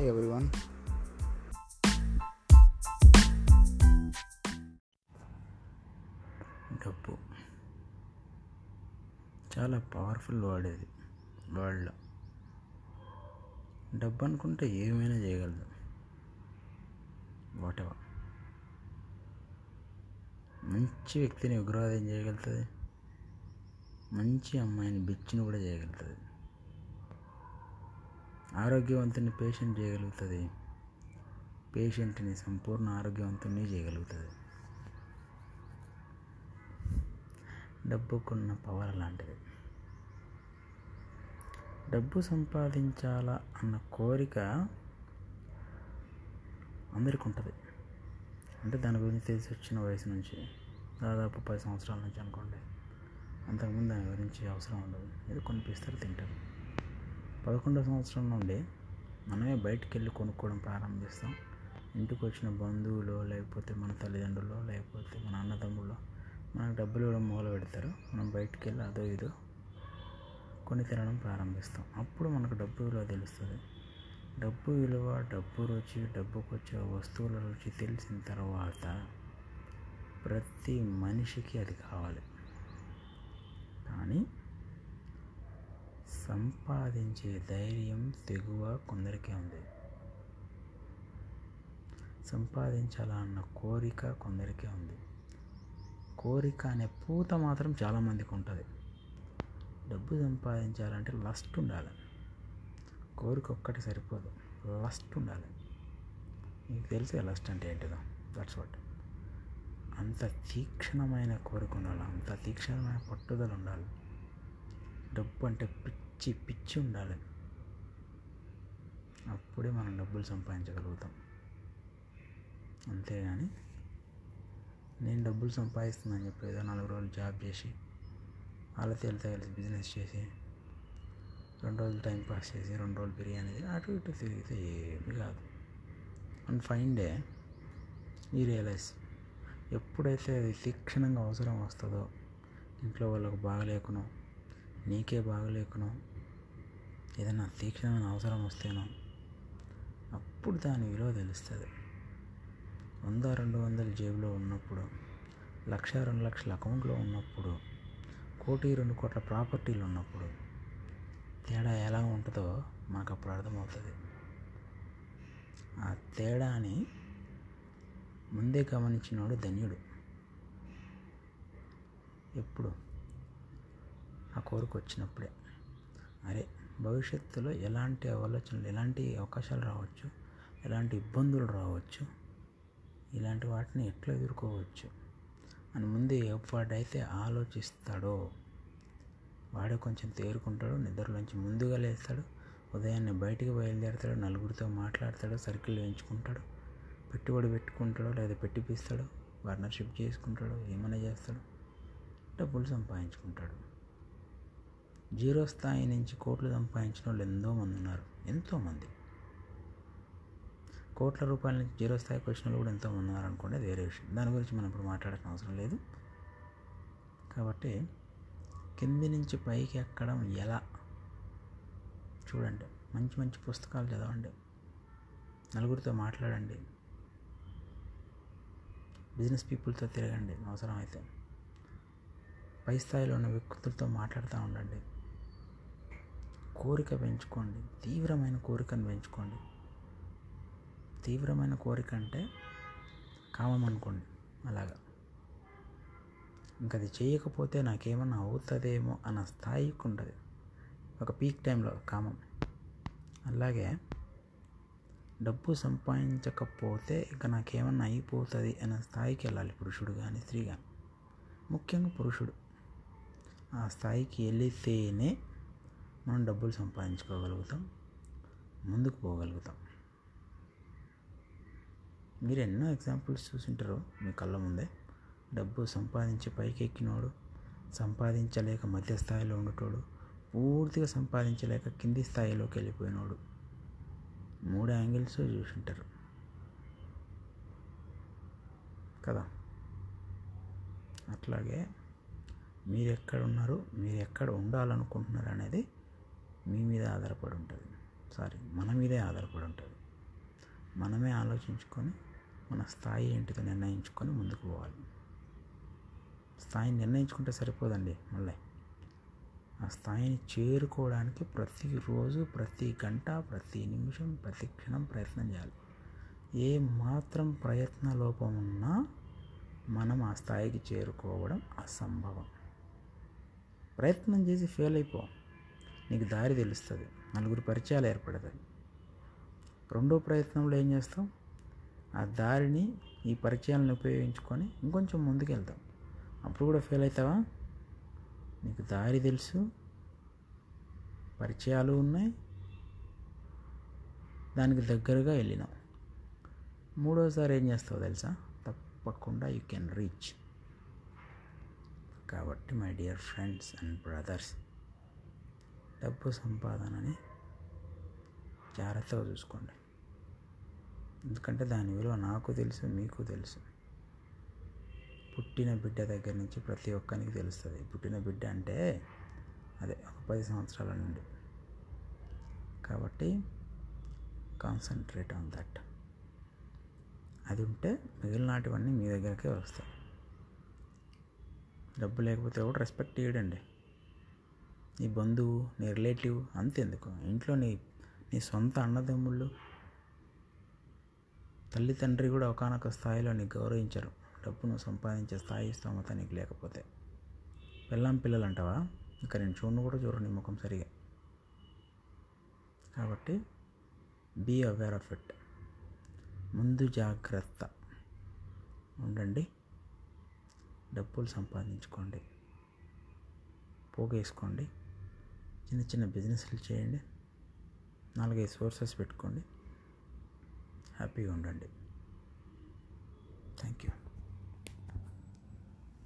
Hi everyone డబ్బు. చాలా powerful word ఇది వరల్డ్లో డబ్బు అనుకుంటే ఏమైనా చేయగలదు. వాటెవర్ మంచి వ్యక్తిని ఉగ్రవాదం చేయగలుగుతుంది. మంచి అమ్మాయిని బిచ్చిని కూడా చేయగలుగుతుంది. ఆరోగ్యవంతుని పేషెంట్ చేయగలుగుతుంది. పేషెంట్ని సంపూర్ణ ఆరోగ్యవంతుని చేయగలుగుతుంది. డబ్బుకున్న పవర్ లాంటిది. డబ్బు సంపాదించాలా అన్న కోరిక అందరికి ఉంటుంది అంటే దాని గురించి తెలిసి వచ్చిన వయసు నుంచి దాదాపు పది సంవత్సరాల నుంచి అనుకోండి. అంతకుముందు దాని గురించి అవసరం ఉండదు. ఏదో కొనిపిస్తారు తింటారు. పదకొండో సంవత్సరం నుండి మనమే బయటికి వెళ్ళి కొనుక్కోవడం ప్రారంభిస్తాం. ఇంటికి వచ్చిన బంధువులు లేకపోతే మన తల్లిదండ్రులు లేకపోతే మన అన్నదమ్ముళ్ళు మనకు డబ్బులు ఇవ్వడం మొదలు పెడతారు. మనం బయటికి వెళ్ళి అదో ఇదో కొని తినడం ప్రారంభిస్తాం. అప్పుడు మనకు డబ్బు విలువ తెలుస్తుంది. డబ్బు విలువ డబ్బు రుచి డబ్బుకు వచ్చే వస్తువుల రుచి తెలిసిన తర్వాత ప్రతి మనిషికి అది కావాలి. కానీ సంపాదించే ధైర్యం తెగువ కొందరికే ఉంది. సంపాదించాలన్న కోరిక కొందరికే ఉంది. కోరిక అనే పూత మాత్రం చాలామందికి ఉంటుంది. డబ్బు సంపాదించాలంటే లస్ట్ ఉండాలి. కోరిక ఒక్కటి సరిపోదు. లస్ట్ ఉండాలి. మీకు తెలుసు లస్ట్ అంటే ఏంటిదో? దట్స్ వాట్ అంత తీక్షణమైన కోరిక ఉండాలి. అంత తీక్షణమైన పట్టుదల ఉండాలి. డబ్బు అంటే పిచ్చి పిచ్చి ఉండాలి. అప్పుడే మనం డబ్బులు సంపాదించగలుగుతాం. అంతేగాని నేను డబ్బులు సంపాదిస్తున్నాను చెప్పి ఏదో నాలుగు రోజులు జాబ్ చేసి వాళ్ళతో వెళ్తే కలిసి బిజినెస్ చేసి రెండు రోజులు టైం పాస్ చేసి రెండు రోజులు బిర్యానీ అటు ఇటు తిరిగితే ఏమి కాదు. అండ్ ఫైన్ డే ఈ రియలైజ్. ఎప్పుడైతే అది తీక్షణంగా అవసరం వస్తుందో ఇంట్లో వాళ్ళకు బాగలేకునో నీకే బాగలేకునో ఏదైనా తీక్షణమైన అవసరం వస్తేనో అప్పుడు దాని విలువ తెలుస్తుంది. వంద రెండు వందల జేబులో ఉన్నప్పుడు లక్ష రెండు లక్షల అకౌంట్లో ఉన్నప్పుడు కోటి రెండు కోట్ల ప్రాపర్టీలు ఉన్నప్పుడు తేడా ఎలా ఉంటుందో మాకు అప్పుడు అర్థమవుతుంది. ఆ తేడాని ముందే గమనించినోడు ధన్యుడు. ఎప్పుడు? ఆ కోరిక వచ్చినప్పుడే. అరే భవిష్యత్తులో ఎలాంటి ఆలోచనలు ఎలాంటి అవకాశాలు రావచ్చు ఎలాంటి ఇబ్బందులు రావచ్చు ఇలాంటి వాటిని ఎట్లా ఎదుర్కోవచ్చు అని ముందే ఎప్పుడైతే ఆలోచిస్తాడో వాడే కొంచెం తేరుకుంటాడు నిద్రలోంచి ముందుగా లేస్తాడు ఉదయాన్నే బయటికి బయలుదేరుతాడు నలుగురితో మాట్లాడతాడు సర్కిల్ వేయించుకుంటాడు పెట్టుబడి పెట్టుకుంటాడు లేదా పెట్టిపిస్తాడు పార్ట్నర్షిప్ చేసుకుంటాడు ఏమైనా చేస్తాడు డబ్బులు సంపాదించుకుంటాడు. జీరో స్థాయి నుంచి కోట్లు సంపాదించిన వాళ్ళు ఎంతోమంది ఉన్నారు. ఎంతోమంది. కోట్ల రూపాయల నుంచి జీరో స్థాయికి వచ్చిన వాళ్ళు కూడా ఎంతోమంది ఉన్నారు అనుకోండి అది వేరే విషయం. దాని గురించి మనం ఇప్పుడు మాట్లాడాల్సిన అవసరం లేదు. కాబట్టి కింది నుంచి పైకి ఎక్కడం ఎలా? చూడండి. మంచి మంచి పుస్తకాలు చదవండి. నలుగురితో మాట్లాడండి. బిజినెస్ పీపుల్తో తిరగండి. అవసరమైతే. పై స్థాయిలో ఉన్న వ్యక్తులతో మాట్లాడుతూ ఉండండి. కోరిక పెంచుకోండి. తీవ్రమైన కోరికను పెంచుకోండి. తీవ్రమైన కోరిక అంటే కామం అనుకోండి. అలాగా. ఇంకా అది చేయకపోతే నాకేమన్నా అవుతుందేమో అన్న స్థాయికి ఉంటుంది ఒక పీక్ టైంలో కామం. అలాగే డబ్బు సంపాదించకపోతే ఇక నాకేమన్నా అయిపోతుంది అన్న స్థాయికి వెళ్ళాలి పురుషుడు కానీ స్త్రీ కానీ ముఖ్యంగా పురుషుడు. ఆ స్థాయికి వెళితేనే మనం డబ్బులు సంపాదించుకోగలుగుతాం ముందుకు పోగలుగుతాం. మీరు ఎన్నో ఎగ్జాంపుల్స్ చూసింటారు మీ కళ్ళ ముందే. డబ్బు సంపాదించి పైకి ఎక్కినోడు సంపాదించలేక మధ్య స్థాయిలో ఉండేటోడు పూర్తిగా సంపాదించలేక కింది స్థాయిలోకి వెళ్ళిపోయినోడు. మూడు యాంగిల్స్ చూసింటారు. కదా? అట్లాగే మీరు ఎక్కడ ఉన్నారు మీరు ఎక్కడ ఉండాలనుకుంటున్నారు అనేది మీ మీద ఆధారపడి ఉంటుంది. సారీ మన మీదే ఆధారపడి ఉంటుంది. మనమే ఆలోచించుకొని మన స్థాయి ఏంటిదో నిర్ణయించుకొని ముందుకు పోవాలి. స్థాయిని నిర్ణయించుకుంటే సరిపోదండి మళ్ళీ. ఆ స్థాయిని చేరుకోవడానికి ప్రతిరోజు ప్రతి గంట ప్రతి నిమిషం ప్రతి క్షణం ప్రయత్నం చేయాలి. ఏ మాత్రం ప్రయత్న లోపం ఉన్నా మనం ఆ స్థాయికి చేరుకోవడం అసంభవం. ప్రయత్నం చేసి ఫెయిల్ అయిపో. నీకు దారి తెలుస్తుంది. నలుగురు పరిచయాలు ఏర్పడతాయి. రెండో ప్రయత్నంలో ఏం చేస్తాం? ఆ దారిని ఈ పరిచయాలను ఉపయోగించుకొని ఇంకొంచెం ముందుకెళ్తాం. అప్పుడు కూడా ఫెయిల్ అవుతావా? నీకు దారి తెలుసు. పరిచయాలు ఉన్నాయి. దానికి దగ్గరగా వెళ్ళినావు మూడోసారి ఏం చేస్తావు తెలుసా? తప్పకుండా యూ కెన్ రీచ్ కాబట్టి my dear friends and brothers డబ్బు సంపాదనని జాగ్రత్తగా చూసుకోండి. ఎందుకంటే దాని విలువ నాకు తెలుసు మీకు తెలుసు. పుట్టిన బిడ్డ దగ్గర నుంచి ప్రతి ఒక్కరికి తెలుస్తుంది. పుట్టిన బిడ్డ అంటే అదే ఒక పది సంవత్సరాల నుండి. కాబట్టి కాన్సన్ట్రేట్ ఆన్ దట్ అది ఉంటే మిగిలినటివన్నీ మీ దగ్గరకే వస్తాయి. డబ్బు లేకపోతే కూడా రెస్పెక్ట్ ఇవ్వడండి నీ బంధువు నీ రిలేటివ్ అంతెందుకు. ఇంట్లో నీ నీ సొంత అన్నదమ్ముళ్ళు తల్లి తండ్రి కూడా ఒకనొక స్థాయిలో నీకు గౌరవించరు. డబ్బును సంపాదించే స్థాయి స్తోమత నీకు లేకపోతే. పిల్లం పిల్లలు అంటావా ఇంకా నేను చూడను కూడా చూడను నీ ముఖం సరిగా. కాబట్టి బీ అవేర్ ఆఫ్ ఇట్ ముందు జాగ్రత్త. ఉండండి. డబ్బులు సంపాదించుకోండి. పోగేసుకోండి. చిన్న చిన్న బిజినెస్లు చేయండి. నాలుగైదు సోర్సెస్ పెట్టుకోండి. హ్యాపీగా ఉండండి. Thank you.